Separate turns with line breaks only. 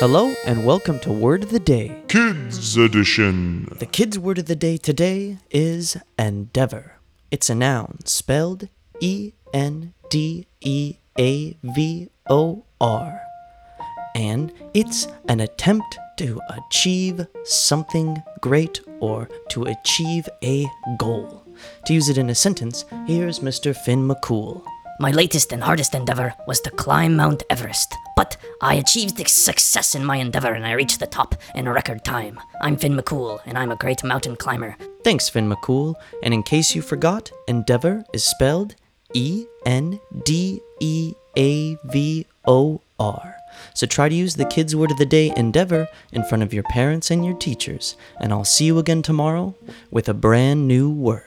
Hello and welcome to Word of the Day.
Kids Edition.
The kids' word of the day today is endeavor. It's a noun spelled E N D E A V O R. And it's an attempt to achieve something great or to achieve a goal. To use it in a sentence, here's Mr. Finn McCool.
My latest and hardest endeavor was to climb Mount Everest. But I achieved success in my endeavor and I reached the top in record time. I'm Finn McCool, and I'm a great mountain climber.
Thanks, Finn McCool. And in case you forgot, endeavor is spelled E N D E A V O R. So try to use the kids' word of the day, endeavor, in front of your parents and your teachers. And I'll see you again tomorrow with a brand new word.